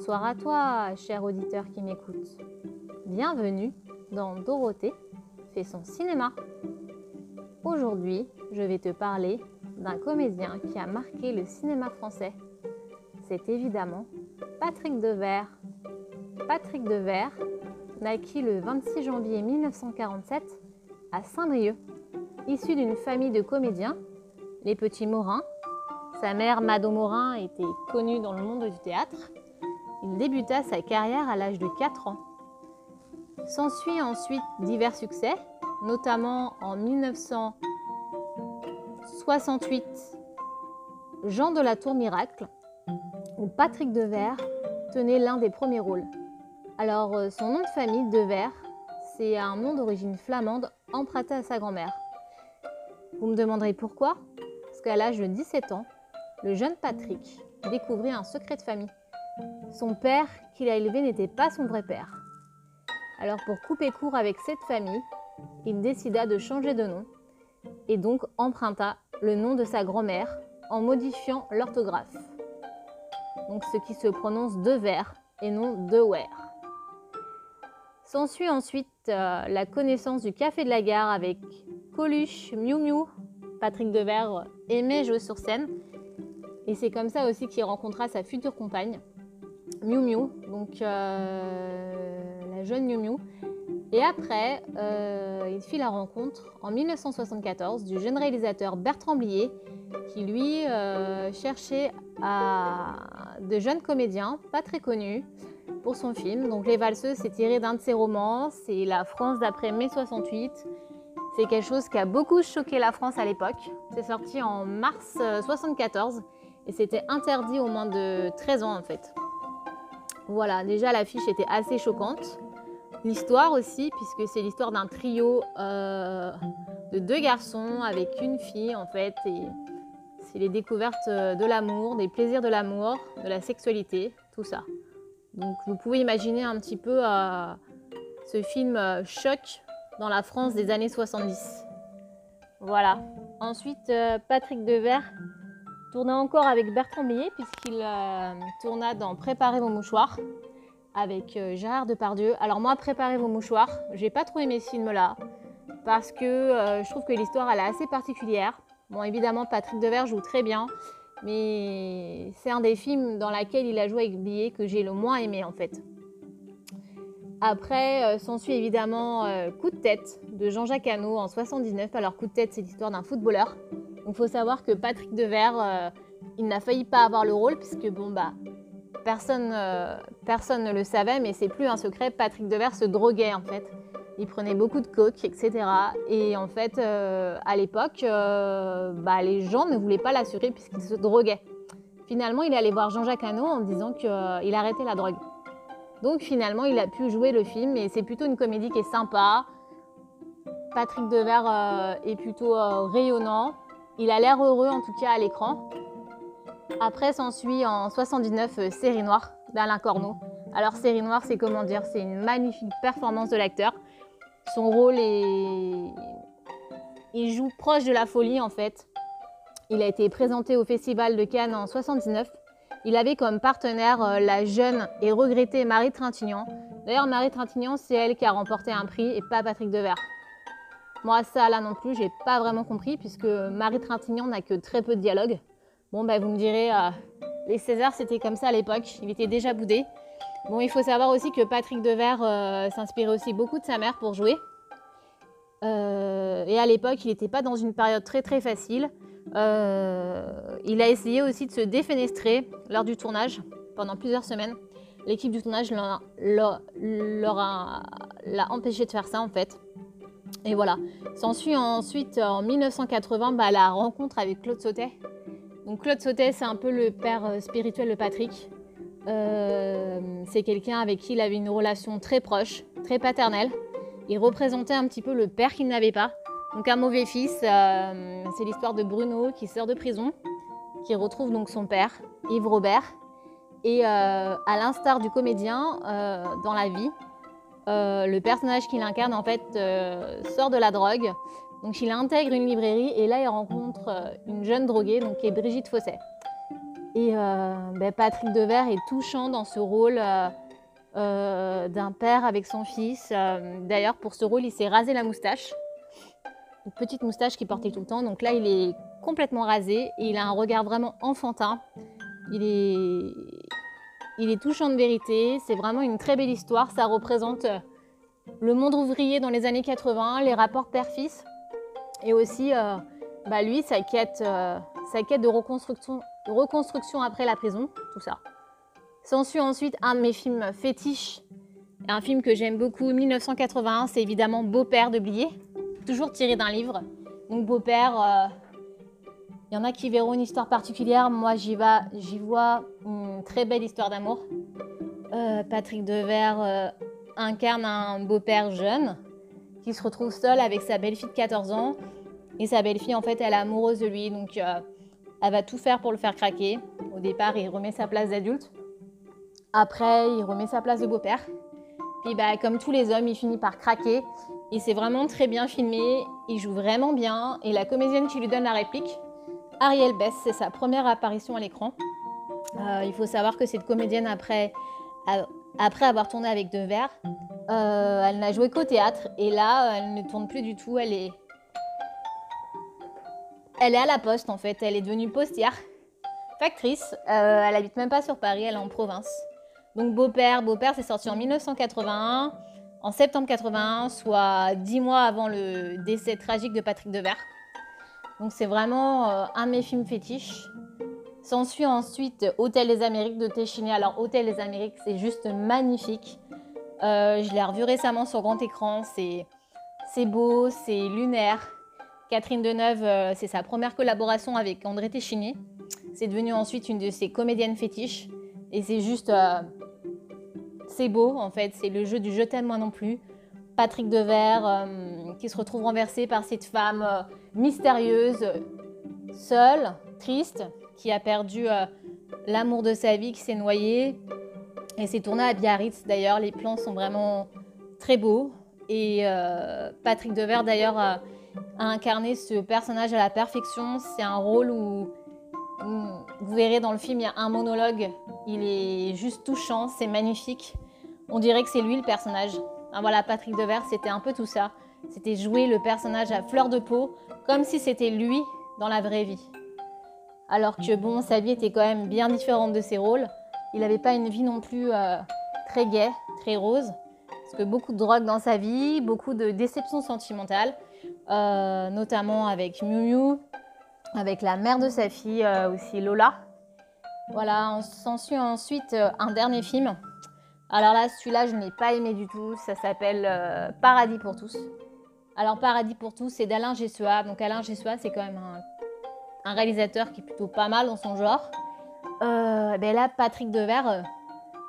Bonsoir à toi, cher auditeur qui m'écoute. Bienvenue dans Dorothée fait son cinéma. Aujourd'hui, je vais te parler d'un comédien qui a marqué le cinéma français. C'est évidemment Patrick Devers. Patrick Devers naquit le 26 janvier 1947 à Saint-Brieuc, issu d'une famille de comédiens, les petits Morins. Sa mère, Mado Morin, était connue dans le monde du théâtre. Il débuta sa carrière à l'âge de 4 ans. S'ensuit ensuite divers succès, notamment en 1968, Jean de la Tour Miracle, où Patrick Devers tenait l'un des premiers rôles. Alors, euh, son nom de famille, Devers, c'est un nom d'origine flamande emprunté à sa grand-mère. Vous me demanderez pourquoi? Parce qu'à l'âge de 17 ans, le jeune Patrick découvrit un secret de famille. Son père, qu'il a élevé, n'était pas son vrai père. Alors pour couper court avec cette famille, il décida de changer de nom et donc emprunta le nom de sa grand-mère en modifiant l'orthographe. Donc ce qui se prononce Devers et non Dewer. S'ensuit ensuite euh, la connaissance du Café de la Gare avec Coluche, Miu Miu. Patrick Devers aimait jouer sur scène. Et c'est comme ça aussi qu'il rencontra sa future compagne, Miu Miu, donc euh, la jeune Miu Miu. Et après, euh, il fit la rencontre en 1974 du jeune réalisateur Bertrand Blier, qui lui euh, cherchait de jeunes comédiens, pas très connus, pour son film. Donc Les Valseuses, c'est tiré d'un de ses romans, c'est la France d'après mai 68. C'est quelque chose qui a beaucoup choqué la France à l'époque. C'est sorti en mars 74 et c'était interdit au moins de 13 ans en fait. Voilà, déjà l'affiche était assez choquante. L'histoire aussi, puisque c'est l'histoire d'un trio euh, de deux garçons avec une fille en fait. Et c'est les découvertes de l'amour, des plaisirs de l'amour, de la sexualité, tout ça. Donc vous pouvez imaginer un petit peu euh, ce film euh, choc dans la France des années 70. Voilà. Ensuite, euh, Patrick Devers tourna encore avec Bertrand Blier puisqu'il euh, tourna dans Préparez vos mouchoirs avec euh, Gérard Depardieu. Alors moi, Préparez vos mouchoirs, j'ai pas trop aimé ce film-là parce que euh, je trouve que l'histoire elle est assez particulière. Bon, évidemment, Patrick Devers joue très bien, mais c'est un des films dans lequel il a joué avec Blier que j'ai le moins aimé en fait. Après, s'ensuit évidemment Coup de tête de Jean-Jacques Hano en 79. Alors, Coup de tête, c'est l'histoire d'un footballeur. Il faut savoir que Patrick Devers, euh, il n'a failli pas avoir le rôle, puisque bon, bah, personne, euh, personne ne le savait, mais c'est plus un secret. Patrick Devers se droguait en fait. Il prenait beaucoup de coke, etc. Et en fait, euh, à l'époque, bah, les gens ne voulaient pas l'assurer puisqu'il se droguait. Finalement, il est allé voir Jean-Jacques Hano en disant qu'il arrêtait la drogue. Donc finalement, il a pu jouer le film et c'est plutôt une comédie qui est sympa. Patrick Devers est plutôt rayonnant. Il a l'air heureux en tout cas à l'écran. Après s'ensuit en 79 euh, Série Noire d'Alain Corneau. Alors Série Noire, c'est comment dire C'est une magnifique performance de l'acteur. Son rôle est... Il joue proche de la folie en fait. Il a été présenté au Festival de Cannes en 79 il avait comme partenaire euh, la jeune et regrettée Marie Trintignant. D'ailleurs, Marie Trintignant, c'est elle qui a remporté un prix et pas Patrick Devers. Moi, ça là non plus, j'ai pas vraiment compris puisque Marie Trintignant n'a que très peu de dialogue. Bon, bah, vous me direz, euh, les Césars, c'était comme ça à l'époque, il était déjà boudé. Bon, il faut savoir aussi que Patrick Devers euh, s'inspirait aussi beaucoup de sa mère pour jouer. Euh, et à l'époque, il n'était pas dans une période très très facile. Il a essayé aussi de se défenestrer lors du tournage pendant plusieurs semaines. L'équipe du tournage l'a empêché de faire ça en fait. Et voilà. S'ensuit ensuite en 1980 bah, la rencontre avec Claude Sautet. Donc Claude Sautet, c'est un peu le père euh, spirituel de Patrick. Euh, c'est quelqu'un avec qui il avait une relation très proche, très paternelle. Il représentait un petit peu le père qu'il n'avait pas. Donc un mauvais fils, euh, c'est l'histoire de Bruno qui sort de prison, qui retrouve donc son père, Yves Robert. Et euh, à l'instar du comédien euh, dans la vie, euh, le personnage qu'il incarne en fait euh, sort de la drogue. Donc il intègre une librairie et là il rencontre euh, une jeune droguée donc qui est Brigitte Fosset. Et ben, Patrick Devers est touchant dans ce rôle d'un père avec son fils. D'ailleurs, pour ce rôle, il s'est rasé la moustache. Une petite moustache qu'il portait tout le temps. Donc là, il est complètement rasé et il a un regard vraiment enfantin. Il est, il est touchant de vérité. C'est vraiment une très belle histoire. Ça représente le monde ouvrier dans les années 80, les rapports père-fils et aussi euh, bah, lui, sa quête, euh, sa quête de reconstruction, reconstruction après la prison, tout ça. S'ensuit ensuite un de mes films fétiches, un film que j'aime beaucoup, 1981, c'est évidemment Beau-père de Blier, toujours tiré d'un livre. Donc Beau-père, il euh, y en a qui verront une histoire particulière, moi j'y vois une très belle histoire d'amour. Patrick Devers incarne un beau-père jeune qui se retrouve seul avec sa belle-fille de 14 ans. Et sa belle-fille, en fait, elle est amoureuse de lui. Donc, euh, elle va tout faire pour le faire craquer. Au départ, il remet sa place d'adulte. Après, il remet sa place de beau-père. Puis, bah, comme tous les hommes, il finit par craquer. Et c'est vraiment très bien filmé. Il joue vraiment bien. Et la comédienne qui lui donne la réplique, Ariel Bess, c'est sa première apparition à l'écran. Euh, il faut savoir que cette comédienne, après, avoir tourné avec Devers, euh, elle n'a joué qu'au théâtre et là, elle ne tourne plus du tout. Elle est, elle est à la poste en fait. Elle est devenue postière, factrice. Euh, elle habite même pas sur Paris, elle est en province. Donc Beau-père, Beau-père, c'est sorti en 1981, en septembre 81, soit dix mois avant le décès tragique de Patrick Devers. Donc c'est vraiment euh, un de mes films fétiches. S'ensuit ensuite Hôtel des Amériques de Téchiné. Alors Hôtel des Amériques, c'est juste magnifique. Euh, je l'ai revu récemment sur grand écran. C'est, beau, c'est lunaire. Catherine Deneuve, euh, c'est sa première collaboration avec André Téchiné. C'est devenu ensuite une de ses comédiennes fétiches. Et c'est juste. C'est beau en fait. C'est le jeu du je t'aime moi non plus. Patrick Devers qui se retrouve renversé par cette femme mystérieuse, seule, triste, qui a perdu l'amour de sa vie, qui s'est noyé, et c'est tourné à Biarritz d'ailleurs, les plans sont vraiment très beaux. Et euh, Patrick Devers d'ailleurs a, incarné ce personnage à la perfection. C'est un rôle où, vous verrez dans le film, il y a un monologue. Il est juste touchant, c'est magnifique. On dirait que c'est lui le personnage. Voilà, Patrick Devers, c'était un peu tout ça. C'était jouer le personnage à fleur de peau, comme si c'était lui dans la vraie vie. Alors que bon, sa vie était quand même bien différente de ses rôles. Il n'avait pas une vie non plus euh, très gaie, très rose, parce que beaucoup de drogue dans sa vie, beaucoup de déceptions sentimentales, euh, notamment avec Miu Miu, avec la mère de sa fille euh, aussi, Lola. Voilà, on s'ensuit ensuite un dernier film. Alors là, celui-là, je n'ai pas aimé du tout. Ça s'appelle Paradis pour tous. Alors Paradis pour tous, c'est d'Alain Gessua. Donc Alain Gessua, c'est quand même un, réalisateur qui est plutôt pas mal dans son genre. Euh, ben là, Patrick Devers euh,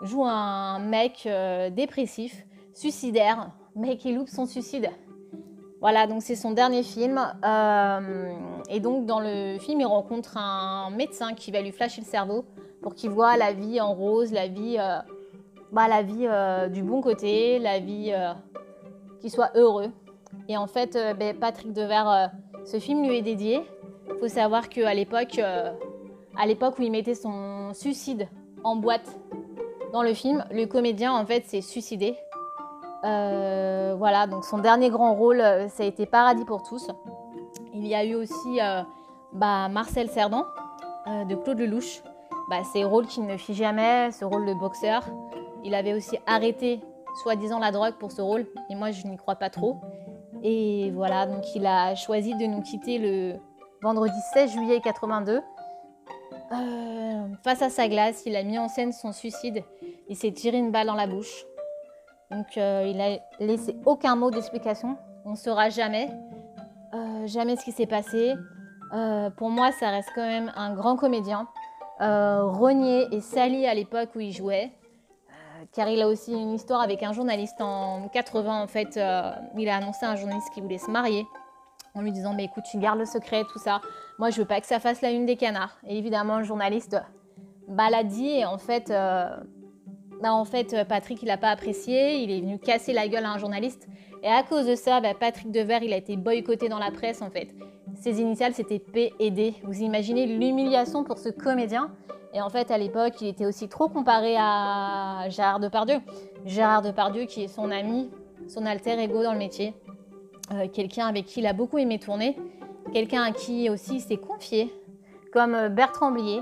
joue un mec euh, dépressif, suicidaire, mec qui loupe son suicide. Voilà, donc c'est son dernier film. et donc dans le film, il rencontre un médecin qui va lui flasher le cerveau pour qu'il voit la vie en rose, la vie, bah, la vie du bon côté, la vie qui soit heureux. Et en fait, ben, Patrick Devers, ce film lui est dédié. Il faut savoir qu'à l'époque, à l'époque où il mettait son suicide en boîte dans le film, le comédien en fait s'est suicidé. Euh, voilà, donc son dernier grand rôle, euh, ça a été Paradis pour tous. Il y a eu aussi euh, bah, Marcel Cerdan de Claude Lelouch. Bah, ces rôles qu'il ne fit jamais, ce rôle de boxeur. Il avait aussi arrêté soi-disant la drogue pour ce rôle, et moi je n'y crois pas trop. Et voilà, donc il a choisi de nous quitter le vendredi 16 juillet 82 euh, face à sa glace, il a mis en scène son suicide. Il s'est tiré une balle dans la bouche. Donc euh, il a laissé aucun mot d'explication. On ne saura jamais, euh, jamais ce qui s'est passé. pour moi, ça reste quand même un grand comédien, renié et sali à l'époque où il jouait. Car il a aussi une histoire avec un journaliste en 80 en fait. il a annoncé à un journaliste qu'il voulait se marier en lui disant mais écoute tu gardes le secret tout ça moi je veux pas que ça fasse la une des canards et évidemment le journaliste l'a dit et en fait euh, bah, en fait, Patrick, il n'a pas apprécié, il est venu casser la gueule à un journaliste. Et à cause de ça, bah, Patrick Devers, il a été boycotté dans la presse, en fait. Ses initiales, c'était P et D. Vous imaginez l'humiliation pour ce comédien Et en fait, à l'époque, il était aussi trop comparé à Gérard Depardieu. Gérard Depardieu, qui est son ami, son alter ego dans le métier. Euh, quelqu'un avec qui il a beaucoup aimé tourner. Quelqu'un à qui aussi s'est confié, comme euh, Bertrand Blier.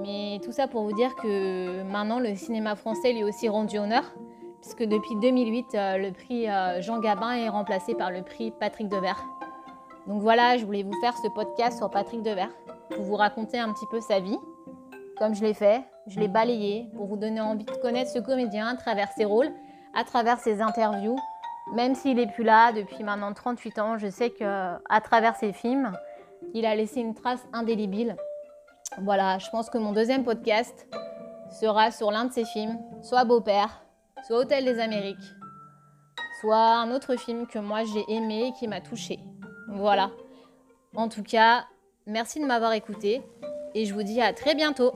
Mais tout ça pour vous dire que maintenant, le cinéma français lui est aussi rendu honneur puisque depuis 2008, euh, le prix Jean Gabin est remplacé par le prix Patrick Devers. Donc voilà, je voulais vous faire ce podcast sur Patrick Devers pour vous raconter un petit peu sa vie. Comme je l'ai fait, je l'ai balayé pour vous donner envie de connaître ce comédien à travers ses rôles, à travers ses interviews. Même s'il n'est plus là depuis maintenant 38 ans, je sais qu'à travers ses films, il a laissé une trace indélébile. Voilà, je pense que mon deuxième podcast sera sur l'un de ses films, soit Beau-Père, soit Hôtel des Amériques, soit un autre film que moi j'ai aimé et qui m'a touché. Voilà. En tout cas, merci de m'avoir écouté et je vous dis à très bientôt.